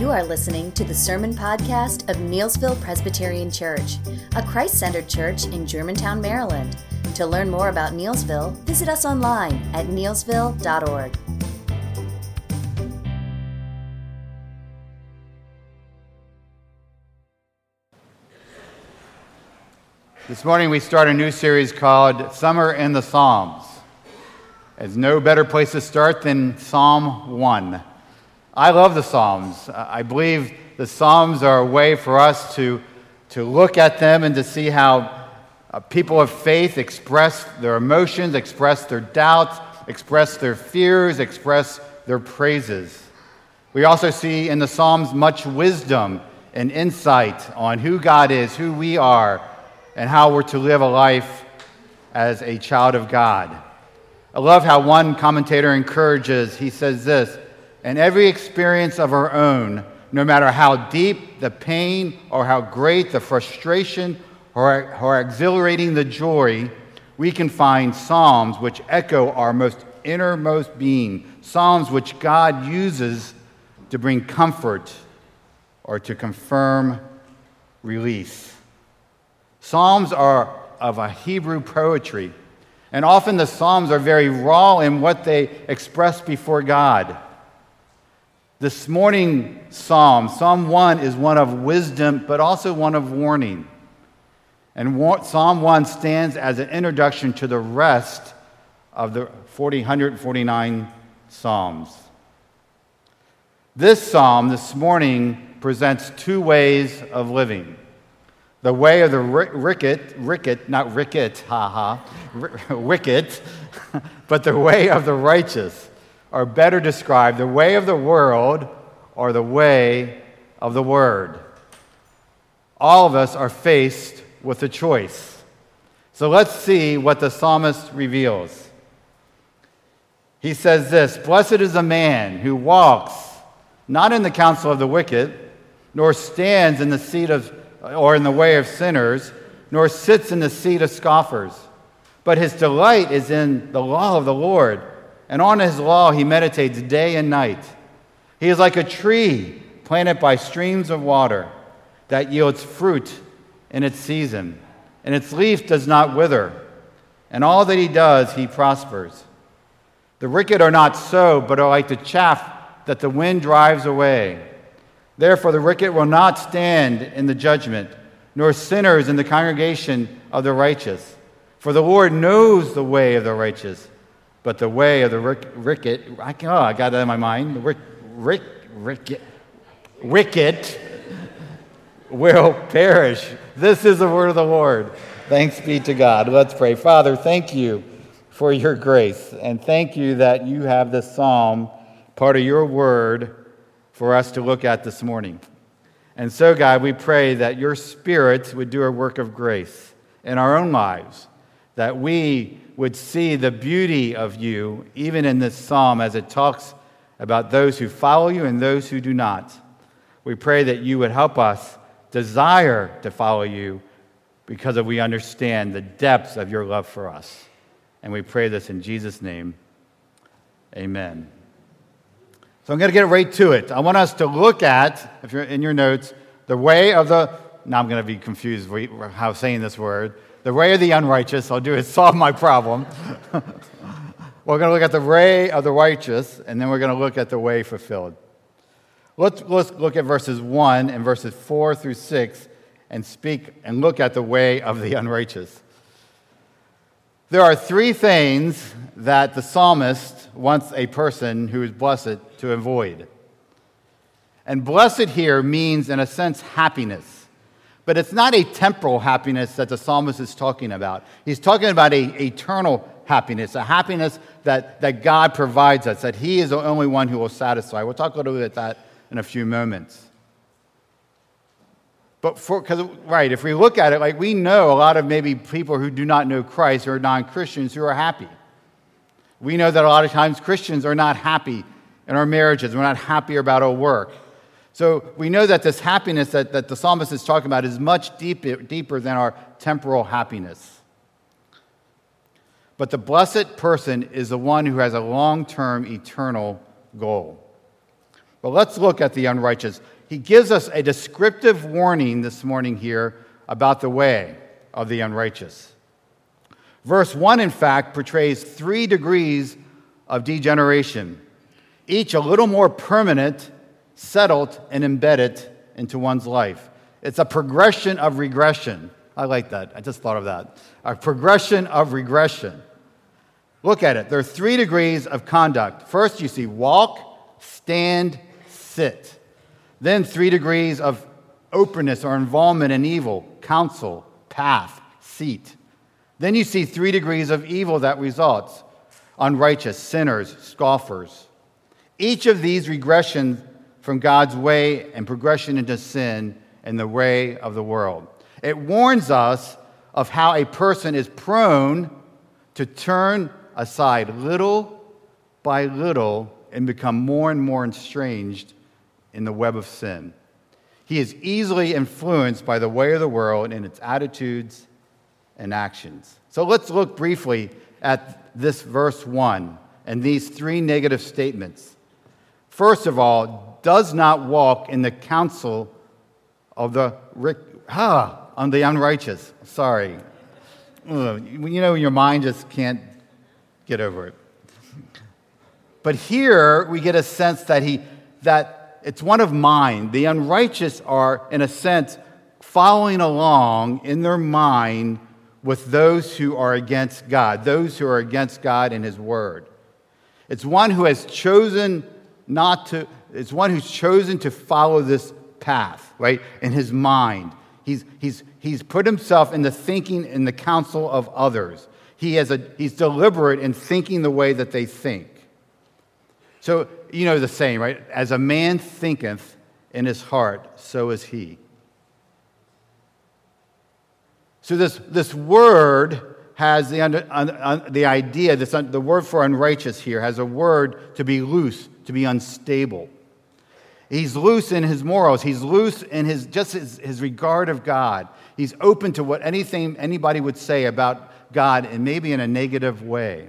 You are listening to the Sermon Podcast of Neelsville Presbyterian Church, a Christ centered church in Germantown, Maryland. To learn more about Neelsville, visit us online at neelsville.org. This morning we start a new series called Summer in the Psalms. There's no better place to start than Psalm 1. I love the Psalms. I believe the Psalms are a way for us to, to look at them and to see how uh, people of faith express their emotions, express their doubts, express their fears, express their praises. We also see in the Psalms much wisdom and insight on who God is, who we are, and how we're to live a life as a child of God. I love how one commentator encourages, he says this, in every experience of our own, no matter how deep the pain or how great the frustration or, or exhilarating the joy, we can find psalms which echo our most innermost being, psalms which God uses to bring comfort or to confirm release. Psalms are of a Hebrew poetry, and often the Psalms are very raw in what they express before God. This morning psalm, Psalm 1, is one of wisdom, but also one of warning. And Psalm 1 stands as an introduction to the rest of the 149 Psalms. This psalm this morning presents two ways of living. The way of the ricket, ricket, not ricket, haha, wicked, but the way of the righteous, or better described, the way of the world or the way of the word. All of us are faced with a choice. So let's see what the psalmist reveals. He says this Blessed is a man who walks not in the counsel of the wicked, nor stands in the seat of or in the way of sinners, nor sits in the seat of scoffers. But his delight is in the law of the Lord, and on his law he meditates day and night. He is like a tree planted by streams of water that yields fruit in its season, and its leaf does not wither, and all that he does he prospers. The wicked are not so, but are like the chaff that the wind drives away. Therefore, the wicked will not stand in the judgment, nor sinners in the congregation of the righteous. For the Lord knows the way of the righteous, but the way of the wicked, I, oh, I got that in my mind. The rick, rick, wicked will perish. This is the word of the Lord. Thanks be to God. Let's pray. Father, thank you for your grace, and thank you that you have this psalm, part of your word for us to look at this morning. And so, God, we pray that your Spirit would do a work of grace in our own lives, that we would see the beauty of you, even in this psalm, as it talks about those who follow you and those who do not. We pray that you would help us desire to follow you because we understand the depths of your love for us. And we pray this in Jesus' name. Amen. So I'm going to get right to it. I want us to look at, if you're in your notes, the way of the, now I'm going to be confused how saying this word, the way of the unrighteous. I'll do it, solve my problem. we're going to look at the way of the righteous, and then we're going to look at the way fulfilled. Let's, let's look at verses 1 and verses 4 through 6 and speak and look at the way of the unrighteous. There are three things that the psalmist wants a person who is blessed to avoid. And blessed here means, in a sense, happiness. But it's not a temporal happiness that the psalmist is talking about. He's talking about a eternal happiness, a happiness that, that God provides us, that He is the only one who will satisfy. We'll talk a little bit about that in a few moments. But for, because, right, if we look at it, like we know a lot of maybe people who do not know Christ or non Christians who are happy. We know that a lot of times Christians are not happy in our marriages, we're not happy about our work. So we know that this happiness that, that the psalmist is talking about is much deeper, deeper than our temporal happiness. But the blessed person is the one who has a long term eternal goal. But let's look at the unrighteous. He gives us a descriptive warning this morning here about the way of the unrighteous. Verse 1, in fact, portrays three degrees of degeneration, each a little more permanent, settled, and embedded into one's life. It's a progression of regression. I like that. I just thought of that. A progression of regression. Look at it. There are three degrees of conduct. First, you see walk, stand, sit. Then, three degrees of openness or involvement in evil, counsel, path, seat. Then you see three degrees of evil that results unrighteous, sinners, scoffers. Each of these regressions from God's way and progression into sin and the way of the world. It warns us of how a person is prone to turn aside little by little and become more and more estranged in the web of sin. He is easily influenced by the way of the world and its attitudes and actions. So let's look briefly at this verse 1 and these three negative statements. First of all, does not walk in the counsel of the ah, on the unrighteous. Sorry. You know, your mind just can't get over it. But here we get a sense that he that it's one of mind. The unrighteous are, in a sense, following along in their mind with those who are against God, those who are against God and His Word. It's one who has chosen not to, it's one who's chosen to follow this path, right, in his mind. He's, he's, he's put himself in the thinking in the counsel of others. He has a, he's deliberate in thinking the way that they think. So, you know the saying, right? As a man thinketh in his heart, so is he. So, this, this word has the, under, un, the idea, this, the word for unrighteous here has a word to be loose, to be unstable. He's loose in his morals. He's loose in his, just his, his regard of God. He's open to what anything anybody would say about God, and maybe in a negative way.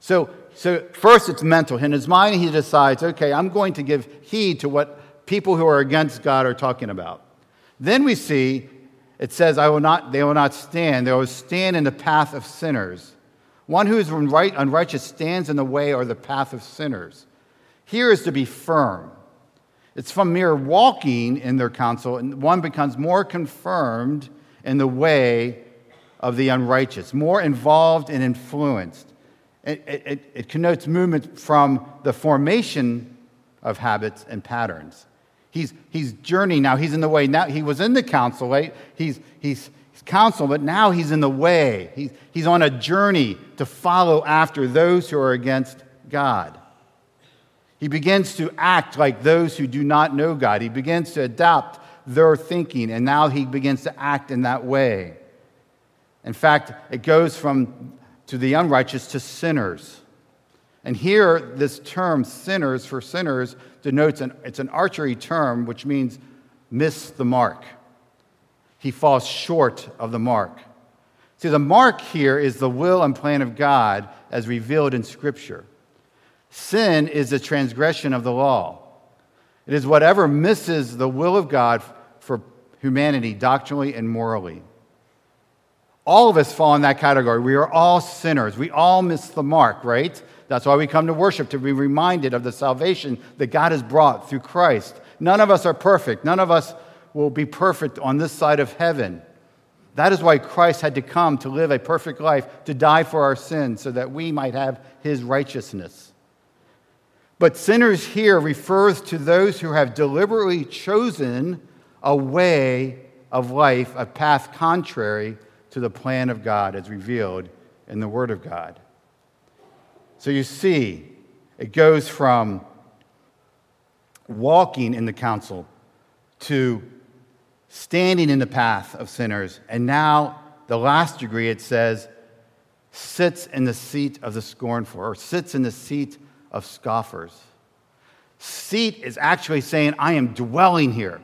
So, so first it's mental. In his mind, he decides, okay, I'm going to give heed to what people who are against God are talking about. Then we see it says, I will not, they will not stand. They will stand in the path of sinners. One who is unrighteous stands in the way or the path of sinners. Here is to be firm. It's from mere walking in their counsel, and one becomes more confirmed in the way of the unrighteous, more involved and influenced. It, it, it, connotes movement from the formation of habits and patterns. He's, he's journeying now, he's in the way. Now he was in the counsel, right? He's, he's, he's counsel, but now he's in the way. He's, he's on a journey to follow after those who are against God. He begins to act like those who do not know God. He begins to adopt their thinking, and now he begins to act in that way. In fact, it goes from to the unrighteous to sinners. And here, this term, sinners, for sinners, denotes an, it's an archery term which means miss the mark. He falls short of the mark. See, the mark here is the will and plan of God as revealed in Scripture. Sin is the transgression of the law. It is whatever misses the will of God for humanity doctrinally and morally. All of us fall in that category. We are all sinners. We all miss the mark, right? That's why we come to worship, to be reminded of the salvation that God has brought through Christ. None of us are perfect. None of us will be perfect on this side of heaven. That is why Christ had to come to live a perfect life, to die for our sins, so that we might have his righteousness. But sinners here refers to those who have deliberately chosen a way of life, a path contrary to the plan of God as revealed in the Word of God. So you see, it goes from walking in the counsel to standing in the path of sinners. And now, the last degree, it says, sits in the seat of the scornful, or sits in the seat of scoffers. Seat is actually saying, I am dwelling here.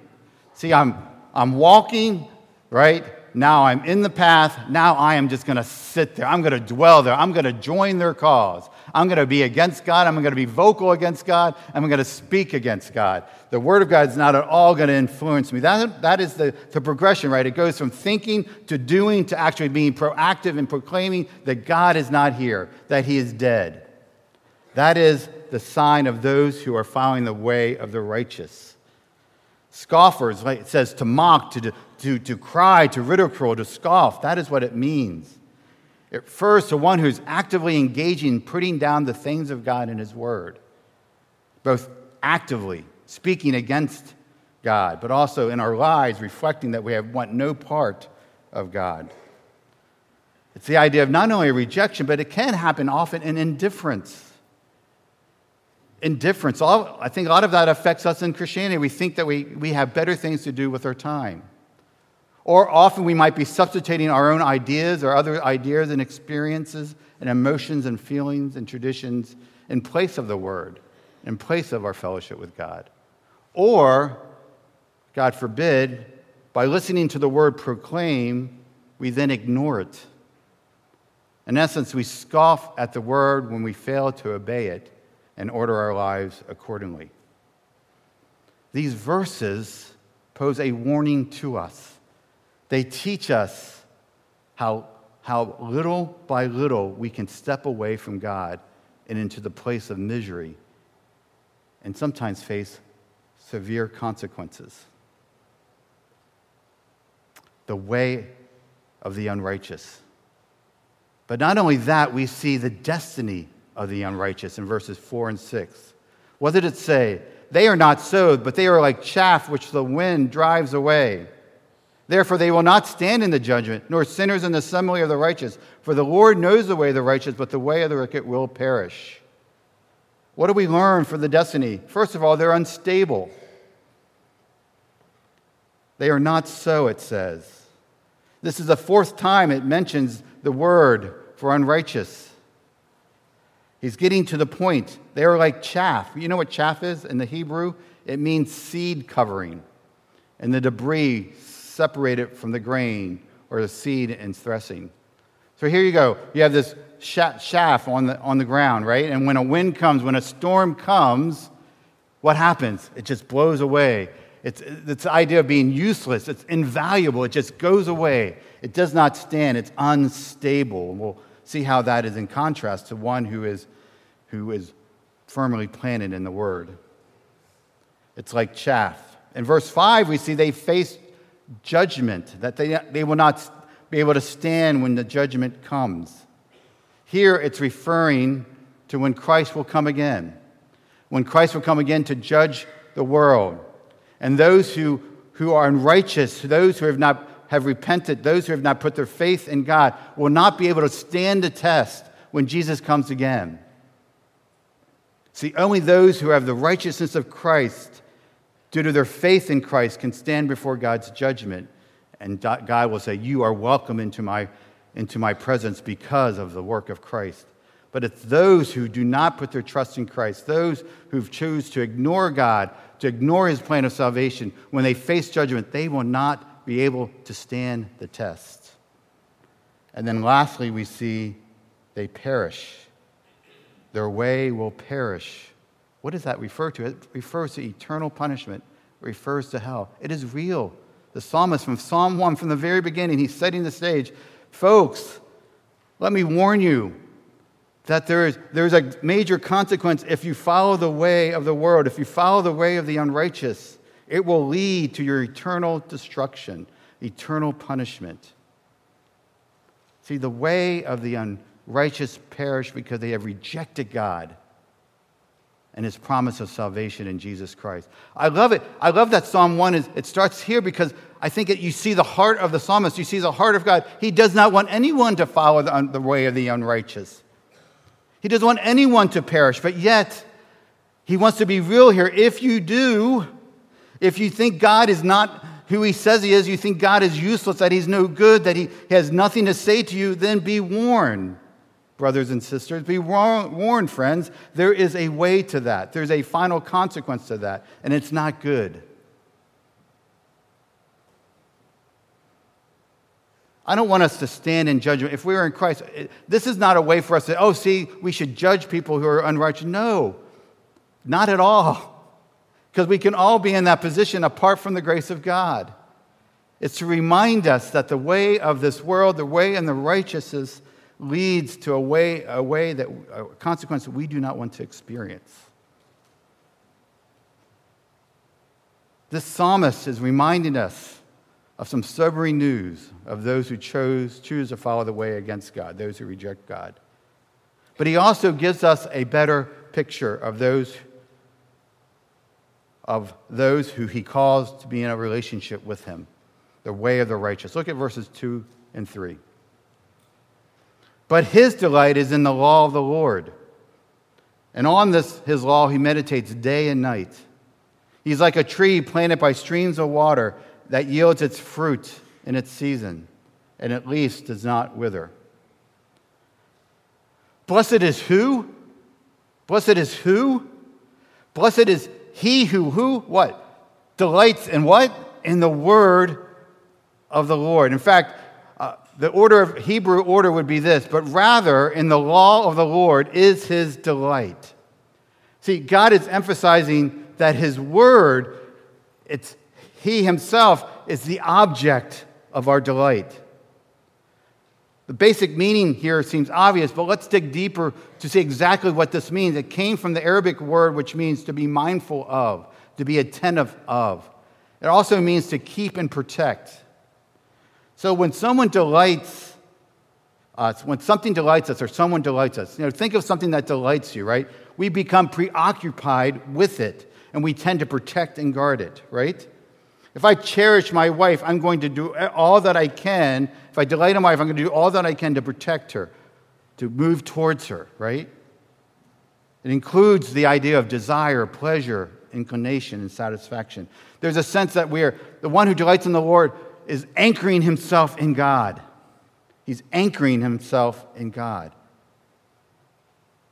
See, I'm, I'm walking, right? Now I'm in the path. Now I am just going to sit there. I'm going to dwell there. I'm going to join their cause. I'm going to be against God. I'm going to be vocal against God. I'm going to speak against God. The Word of God is not at all going to influence me. That, that is the, the progression, right? It goes from thinking to doing to actually being proactive and proclaiming that God is not here, that He is dead. That is the sign of those who are following the way of the righteous. Scoffers, like it says, to mock, to, to, to cry, to ridicule, to scoff. That is what it means. It refers to one who's actively engaging in putting down the things of God in His Word, both actively speaking against God, but also in our lives reflecting that we have, want no part of God. It's the idea of not only rejection, but it can happen often in indifference indifference. I think a lot of that affects us in Christianity. We think that we, we have better things to do with our time. Or often we might be substituting our own ideas or other ideas and experiences and emotions and feelings and traditions in place of the Word, in place of our fellowship with God. Or, God forbid, by listening to the Word proclaim, we then ignore it. In essence, we scoff at the Word when we fail to obey it and order our lives accordingly. These verses pose a warning to us. They teach us how, how little by little we can step away from God and into the place of misery and sometimes face severe consequences. The way of the unrighteous. But not only that, we see the destiny of the unrighteous in verses 4 and 6. What did it say? They are not sowed, but they are like chaff which the wind drives away. Therefore, they will not stand in the judgment, nor sinners in the assembly of the righteous. For the Lord knows the way of the righteous, but the way of the wicked will perish. What do we learn from the destiny? First of all, they're unstable. They are not so, it says. This is the fourth time it mentions the word for unrighteous. He's getting to the point. They are like chaff. You know what chaff is in the Hebrew? It means seed covering, and the debris separated from the grain or the seed and threshing. So here you go. You have this chaff on the, on the ground, right? And when a wind comes, when a storm comes, what happens? It just blows away. It's, it's the idea of being useless. It's invaluable. It just goes away. It does not stand. It's unstable. See how that is in contrast to one who is, who is firmly planted in the word. It's like chaff. In verse 5, we see they face judgment, that they, they will not be able to stand when the judgment comes. Here it's referring to when Christ will come again, when Christ will come again to judge the world. And those who, who are unrighteous, those who have not have repented, those who have not put their faith in God, will not be able to stand the test when Jesus comes again. See, only those who have the righteousness of Christ, due to their faith in Christ, can stand before God's judgment. And God will say, You are welcome into my, into my presence because of the work of Christ. But it's those who do not put their trust in Christ, those who choose to ignore God, to ignore his plan of salvation, when they face judgment, they will not be able to stand the test. And then lastly, we see they perish. Their way will perish. What does that refer to? It refers to eternal punishment, it refers to hell. It is real. The psalmist from Psalm 1, from the very beginning, he's setting the stage. Folks, let me warn you that there is there's a major consequence if you follow the way of the world, if you follow the way of the unrighteous. It will lead to your eternal destruction, eternal punishment. See, the way of the unrighteous perish because they have rejected God and his promise of salvation in Jesus Christ. I love it. I love that Psalm 1 is it starts here because I think you see the heart of the psalmist, you see the heart of God. He does not want anyone to follow the, the way of the unrighteous. He doesn't want anyone to perish, but yet he wants to be real here. If you do, if you think God is not who he says he is, you think God is useless, that he's no good, that he has nothing to say to you, then be warned, brothers and sisters. Be warned, friends. There is a way to that, there's a final consequence to that, and it's not good. I don't want us to stand in judgment. If we are in Christ, eh, this is not a way for us to, oh, see, we should judge people who are unrighteous. No, not at all. Because we can all be in that position apart from the grace of God. It's to remind us that the way of this world, the way in the righteousness, leads to a way, a way that a consequence that we do not want to experience. This psalmist is reminding us of some sobering news of those who chose, choose to follow the way against God, those who reject God. But he also gives us a better picture of those, of those who he calls to be in a relationship with him, the way of the righteous. Look at verses 2 and 3. But his delight is in the law of the Lord. And on this, his law, he meditates day and night. He's like a tree planted by streams of water that yields its fruit in its season and at least does not wither. Blessed is who? Blessed is who? Blessed is he who, who, what? Delights in what? In the word of the Lord. In fact, uh, the order of Hebrew order would be this, but rather in the law of the Lord is his delight. See, God is emphasizing that his word, it's he himself is the object of our delight. The basic meaning here seems obvious, but let's dig deeper to see exactly what this means. It came from the Arabic word which means to be mindful of, to be attentive of. It also means to keep and protect. So when someone delights us, when something delights us or someone delights us, you know, think of something that delights you, right? We become preoccupied with it and we tend to protect and guard it, right? If I cherish my wife, I'm going to do all that I can. If I delight in my wife, I'm going to do all that I can to protect her, to move towards her, right? It includes the idea of desire, pleasure, inclination, and satisfaction. There's a sense that we're the one who delights in the Lord is anchoring himself in God. He's anchoring himself in God.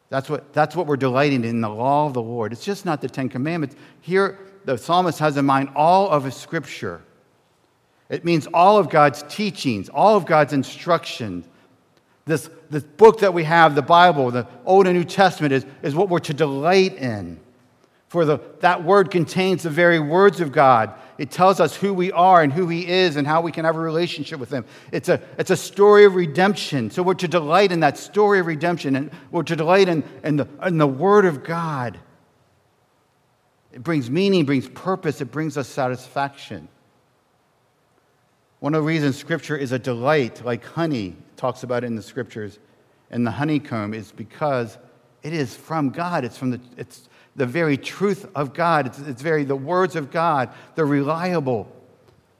That's what, that's what we're delighting in the law of the Lord. It's just not the Ten Commandments. Here, the psalmist has in mind all of his scripture. It means all of God's teachings, all of God's instructions. This, this book that we have, the Bible, the Old and New Testament, is, is what we're to delight in. For the, that word contains the very words of God. It tells us who we are and who He is and how we can have a relationship with Him. It's a, it's a story of redemption. So we're to delight in that story of redemption and we're to delight in, in, the, in the Word of God. It brings meaning, it brings purpose, it brings us satisfaction. One of the reasons Scripture is a delight, like honey talks about it in the Scriptures, and the honeycomb, is because it is from God. It's from the, it's, the very truth of God. It's, it's very the words of God. They're reliable,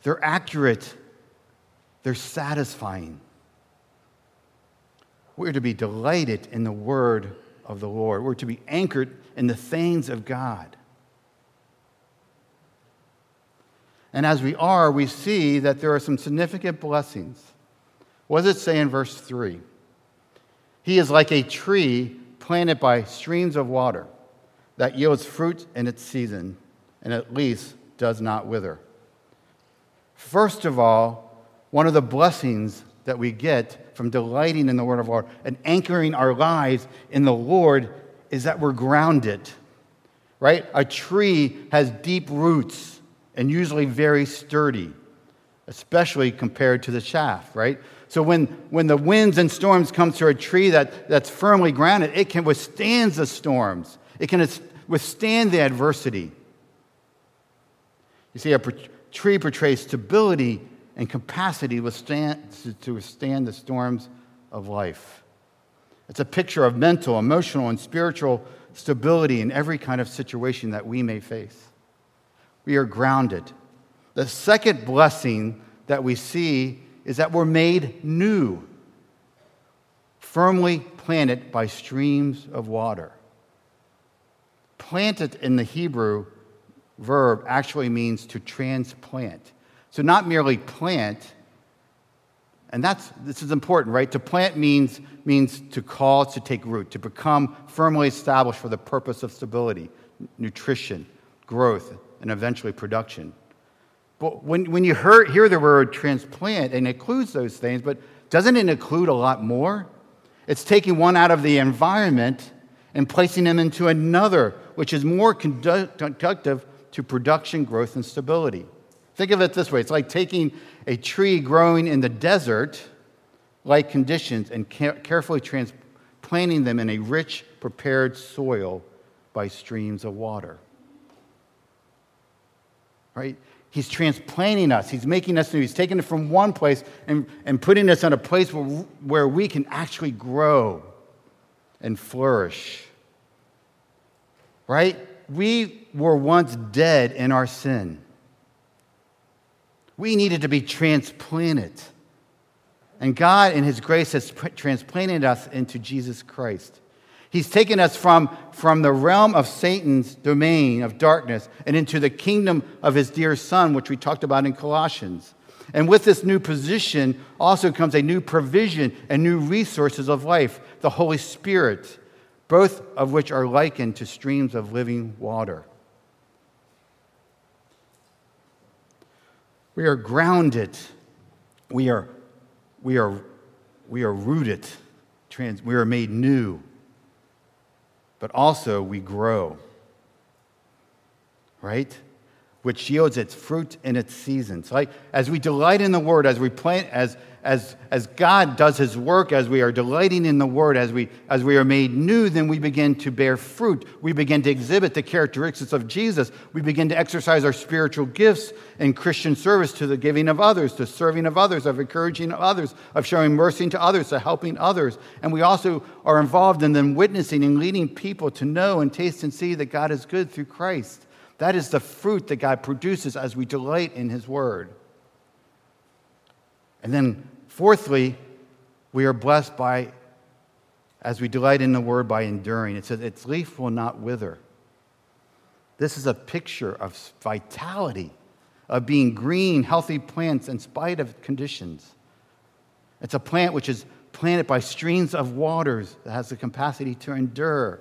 they're accurate, they're satisfying. We're to be delighted in the word of the Lord. We're to be anchored in the things of God. And as we are, we see that there are some significant blessings. What does it say in verse 3? He is like a tree planted by streams of water that yields fruit in its season and at least does not wither. First of all, one of the blessings that we get from delighting in the Word of the Lord and anchoring our lives in the Lord is that we're grounded, right? A tree has deep roots and usually very sturdy, especially compared to the chaff, right? So when, when the winds and storms come to a tree that, that's firmly grounded, it can withstand the storms. It can withstand the adversity. You see, a tree portrays stability and capacity to withstand the storms of life. It's a picture of mental, emotional, and spiritual stability in every kind of situation that we may face. We are grounded. The second blessing that we see is that we're made new, firmly planted by streams of water. Planted in the Hebrew verb actually means to transplant. So, not merely plant, and that's, this is important, right? To plant means, means to cause to take root, to become firmly established for the purpose of stability, nutrition, growth, and eventually production. But when, when you hear, hear the word transplant, it includes those things, but doesn't it include a lot more? It's taking one out of the environment and placing them into another, which is more conductive to production, growth, and stability. Think of it this way it's like taking a tree growing in the desert like conditions and carefully transplanting them in a rich, prepared soil by streams of water. Right? He's transplanting us. He's making us new. He's taking it from one place and, and putting us in a place where, where we can actually grow and flourish. Right? We were once dead in our sin. We needed to be transplanted. And God, in His grace, has transplanted us into Jesus Christ. He's taken us from, from the realm of Satan's domain of darkness and into the kingdom of His dear Son, which we talked about in Colossians. And with this new position also comes a new provision and new resources of life, the Holy Spirit, both of which are likened to streams of living water. We are grounded. We are, we are, we are rooted. Trans, we are made new. But also we grow. Right? Which yields its fruit in its season. So as we delight in the word, as we plant, as as, as God does his work, as we are delighting in the word, as we, as we are made new, then we begin to bear fruit. We begin to exhibit the characteristics of Jesus. We begin to exercise our spiritual gifts in Christian service to the giving of others, to serving of others, of encouraging others, of showing mercy to others, to helping others. And we also are involved in them witnessing and leading people to know and taste and see that God is good through Christ. That is the fruit that God produces as we delight in his word. And then Fourthly, we are blessed by, as we delight in the word, by enduring. It says, its leaf will not wither. This is a picture of vitality, of being green, healthy plants in spite of conditions. It's a plant which is planted by streams of waters that has the capacity to endure.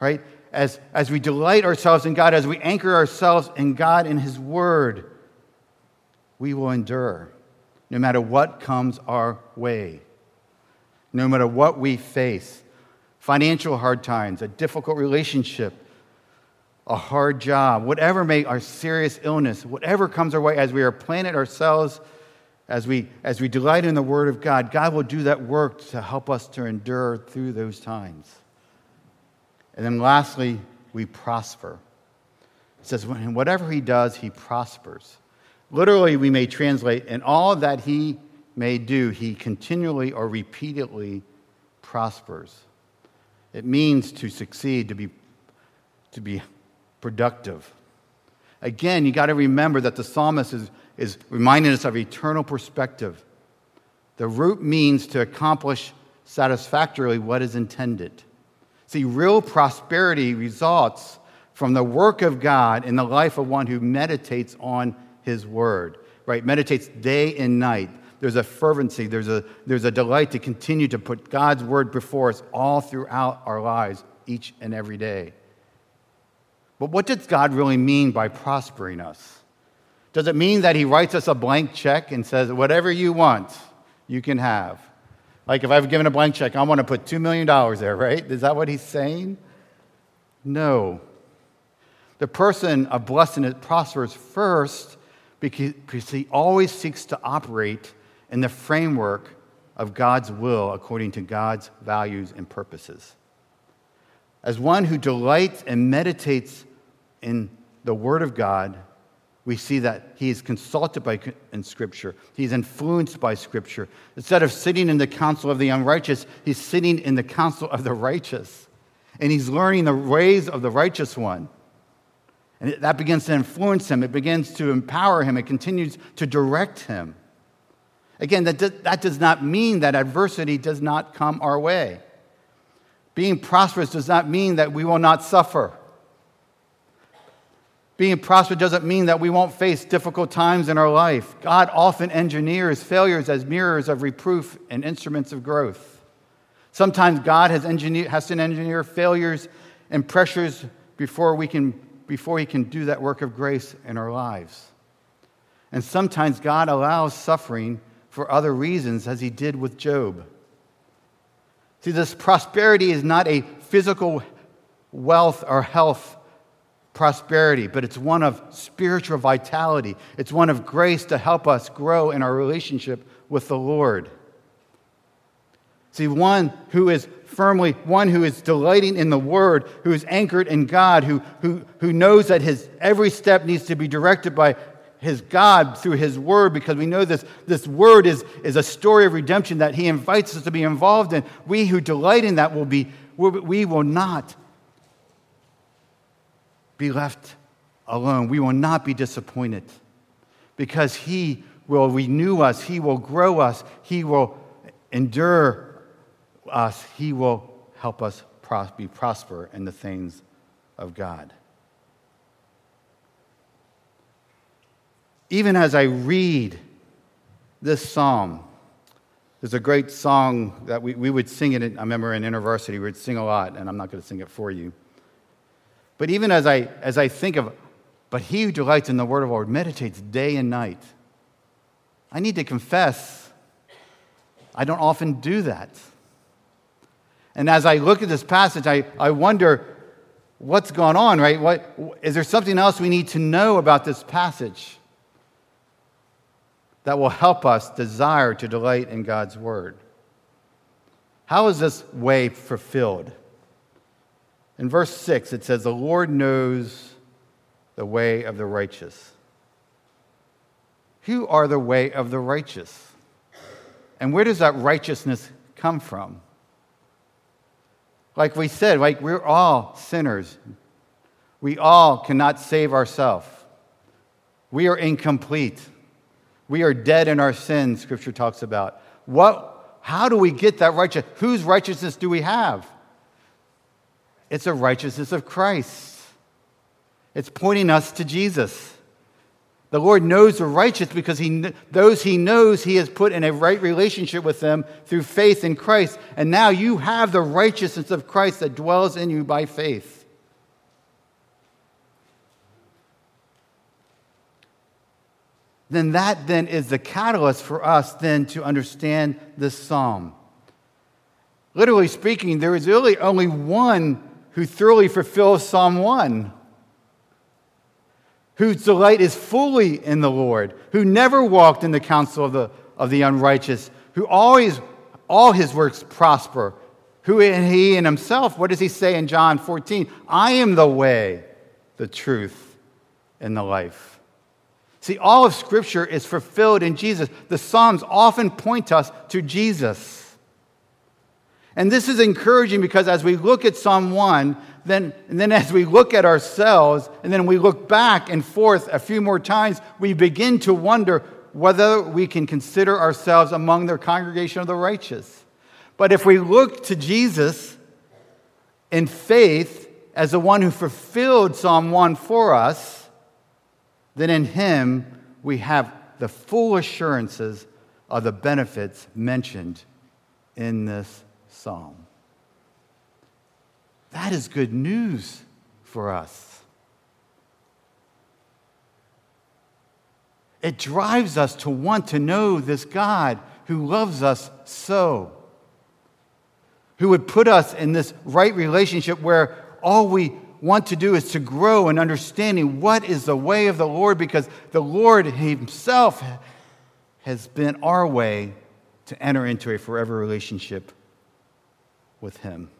Right? As, as we delight ourselves in God, as we anchor ourselves in God and His Word, we will endure no matter what comes our way, no matter what we face financial hard times, a difficult relationship, a hard job, whatever may our serious illness, whatever comes our way as we are planted ourselves, as we, as we delight in the Word of God, God will do that work to help us to endure through those times. And then lastly, we prosper. It says, whatever He does, He prospers. Literally, we may translate, in all that he may do, he continually or repeatedly prospers. It means to succeed, to be, to be productive. Again, you got to remember that the psalmist is, is reminding us of eternal perspective. The root means to accomplish satisfactorily what is intended. See, real prosperity results from the work of God in the life of one who meditates on his word, right? Meditates day and night. There's a fervency, there's a, there's a delight to continue to put God's word before us all throughout our lives, each and every day. But what does God really mean by prospering us? Does it mean that He writes us a blank check and says, whatever you want, you can have? Like if I've given a blank check, I want to put $2 million there, right? Is that what He's saying? No. The person of blessedness prospers first because he always seeks to operate in the framework of God's will according to God's values and purposes. As one who delights and meditates in the Word of God, we see that he is consulted by in Scripture. He's influenced by Scripture. Instead of sitting in the council of the unrighteous, he's sitting in the council of the righteous. And he's learning the ways of the righteous one. And that begins to influence him, it begins to empower him, it continues to direct him. Again, that, that does not mean that adversity does not come our way. Being prosperous does not mean that we will not suffer. Being prosperous doesn't mean that we won't face difficult times in our life. God often engineers failures as mirrors of reproof and instruments of growth. Sometimes God has, engineer, has to engineer failures and pressures before we can before He can do that work of grace in our lives. And sometimes God allows suffering for other reasons, as he did with Job. See, this prosperity is not a physical wealth or health prosperity, but it's one of spiritual vitality. It's one of grace to help us grow in our relationship with the Lord. See, one who is firmly, one who is delighting in the Word, who is anchored in God, who, who, who knows that his every step needs to be directed by his God through his word because we know this, this word is, is a story of redemption that he invites us to be involved in. We who delight in that will be, we will not be left alone. We will not be disappointed because he will renew us, he will grow us, he will endure us, he will help us be prosper in the things of God. even as I read this psalm, there's a great song that we, we would sing it, I remember in InterVarsity, we would sing a lot, and I'm not going to sing it for you. But even as I, as I think of, but he who delights in the word of the Lord meditates day and night. I need to confess, I don't often do that. And as I look at this passage, I, I wonder what's going on, right? What, is there something else we need to know about this passage? that will help us desire to delight in God's word. How is this way fulfilled? In verse 6, it says, The Lord knows the way of the righteous. Who are the way of the righteous? And where does that righteousness come from? Like we said, like we're all sinners. We all cannot save ourselves. We are incomplete. We are dead in our sins, Scripture talks about. What, how do we get that righteousness? Whose righteousness do we have? It's a righteousness of Christ. It's pointing us to Jesus. The Lord knows the righteous because he, those he knows he has put in a right relationship with them through faith in Christ. And now you have the righteousness of Christ that dwells in you by faith. then that then is the catalyst for us then to understand this psalm. Literally speaking, there is really only one who thoroughly fulfills Psalm 1, whose delight is fully in the Lord, who never walked in the counsel of the, of the unrighteous, who always, all his works prosper, who in he in himself, what does he say in John 14? I am the way, the truth, and the life. See, all of Scripture is fulfilled in Jesus. The Psalms often point us to Jesus. And this is encouraging because as we look at Psalm 1, then, and then as we look at ourselves, and then we look back and forth a few more times, we begin to wonder whether we can consider ourselves among the congregation of the righteous. But if we look to Jesus in faith as the one who fulfilled Psalm 1 for us, then in him we have the full assurances of the benefits mentioned in this psalm. That is good news for us. It drives us to want to know this God who loves us so, who would put us in this right relationship where all we want to do is to grow in understanding what is the way of the Lord because the Lord Himself has been our way to enter into a forever relationship with Him.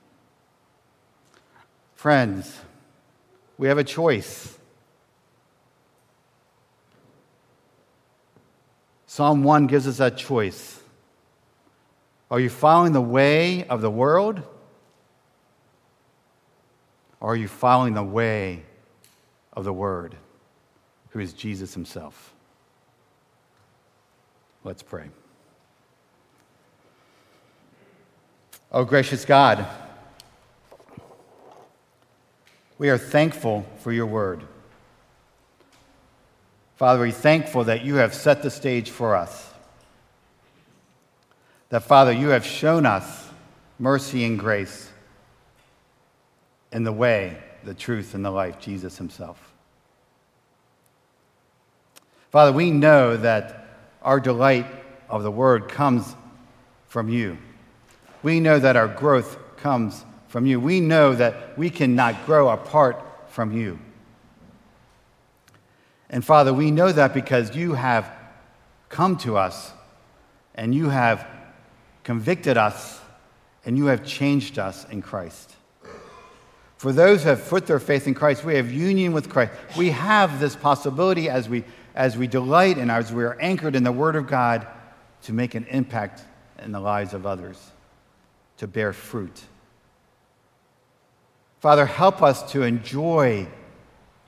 Friends, we have a choice. Psalm 1 gives us that choice. Are you following the way of the world? Or are you following the way of the Word, who is Jesus Himself? Let's pray. Oh, gracious God, we are thankful for your word. Father, we're thankful that you have set the stage for us. That, Father, you have shown us mercy and grace in the way, the truth, and the life, Jesus himself. Father, we know that our delight of the word comes from you. We know that our growth comes from you. We know that we cannot grow apart from you. And Father, we know that because you have come to us and you have convicted us and you have changed us in Christ. For those who have put their faith in Christ, we have union with Christ. We have this possibility as we, as we delight and as we are anchored in the Word of God to make an impact in the lives of others, to bear fruit. Father, help us to enjoy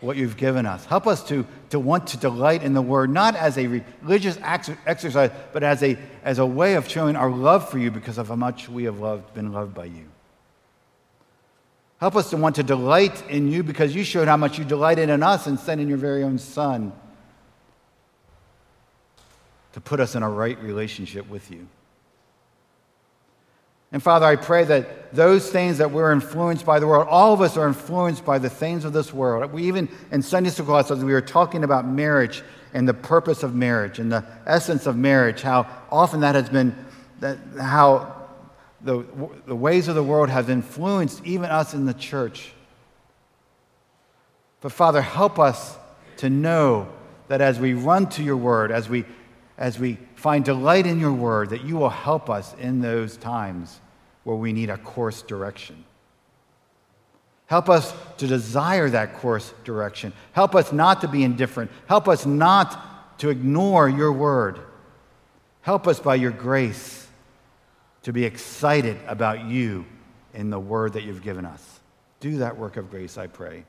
what you've given us. Help us to, to want to delight in the word, not as a religious exercise, but as a, as a way of showing our love for you because of how much we have loved, been loved by you. Help us to want to delight in you because you showed how much you delighted in us and sent in your very own Son to put us in a right relationship with you. And Father, I pray that those things that we're influenced by the world, all of us are influenced by the things of this world. We even in Sunday school class, as we were talking about marriage and the purpose of marriage and the essence of marriage, how often that has been, that, how the, the ways of the world have influenced even us in the church. But Father, help us to know that as we run to your word, as we as we find delight in your word, that you will help us in those times where we need a course direction. Help us to desire that course direction. Help us not to be indifferent. Help us not to ignore your word. Help us by your grace to be excited about you in the word that you've given us. Do that work of grace, I pray.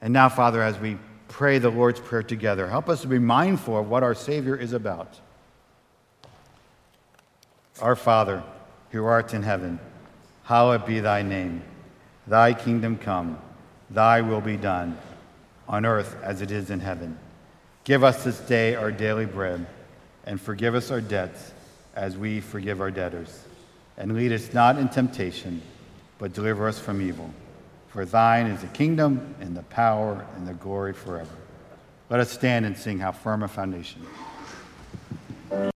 And now, Father, as we pray the Lord's Prayer together. Help us to be mindful of what our Savior is about. Our Father, who art in heaven, hallowed be thy name. Thy kingdom come, thy will be done, on earth as it is in heaven. Give us this day our daily bread, and forgive us our debts as we forgive our debtors. And lead us not in temptation, but deliver us from evil. For thine is the kingdom and the power and the glory forever. Let us stand and sing how firm a foundation.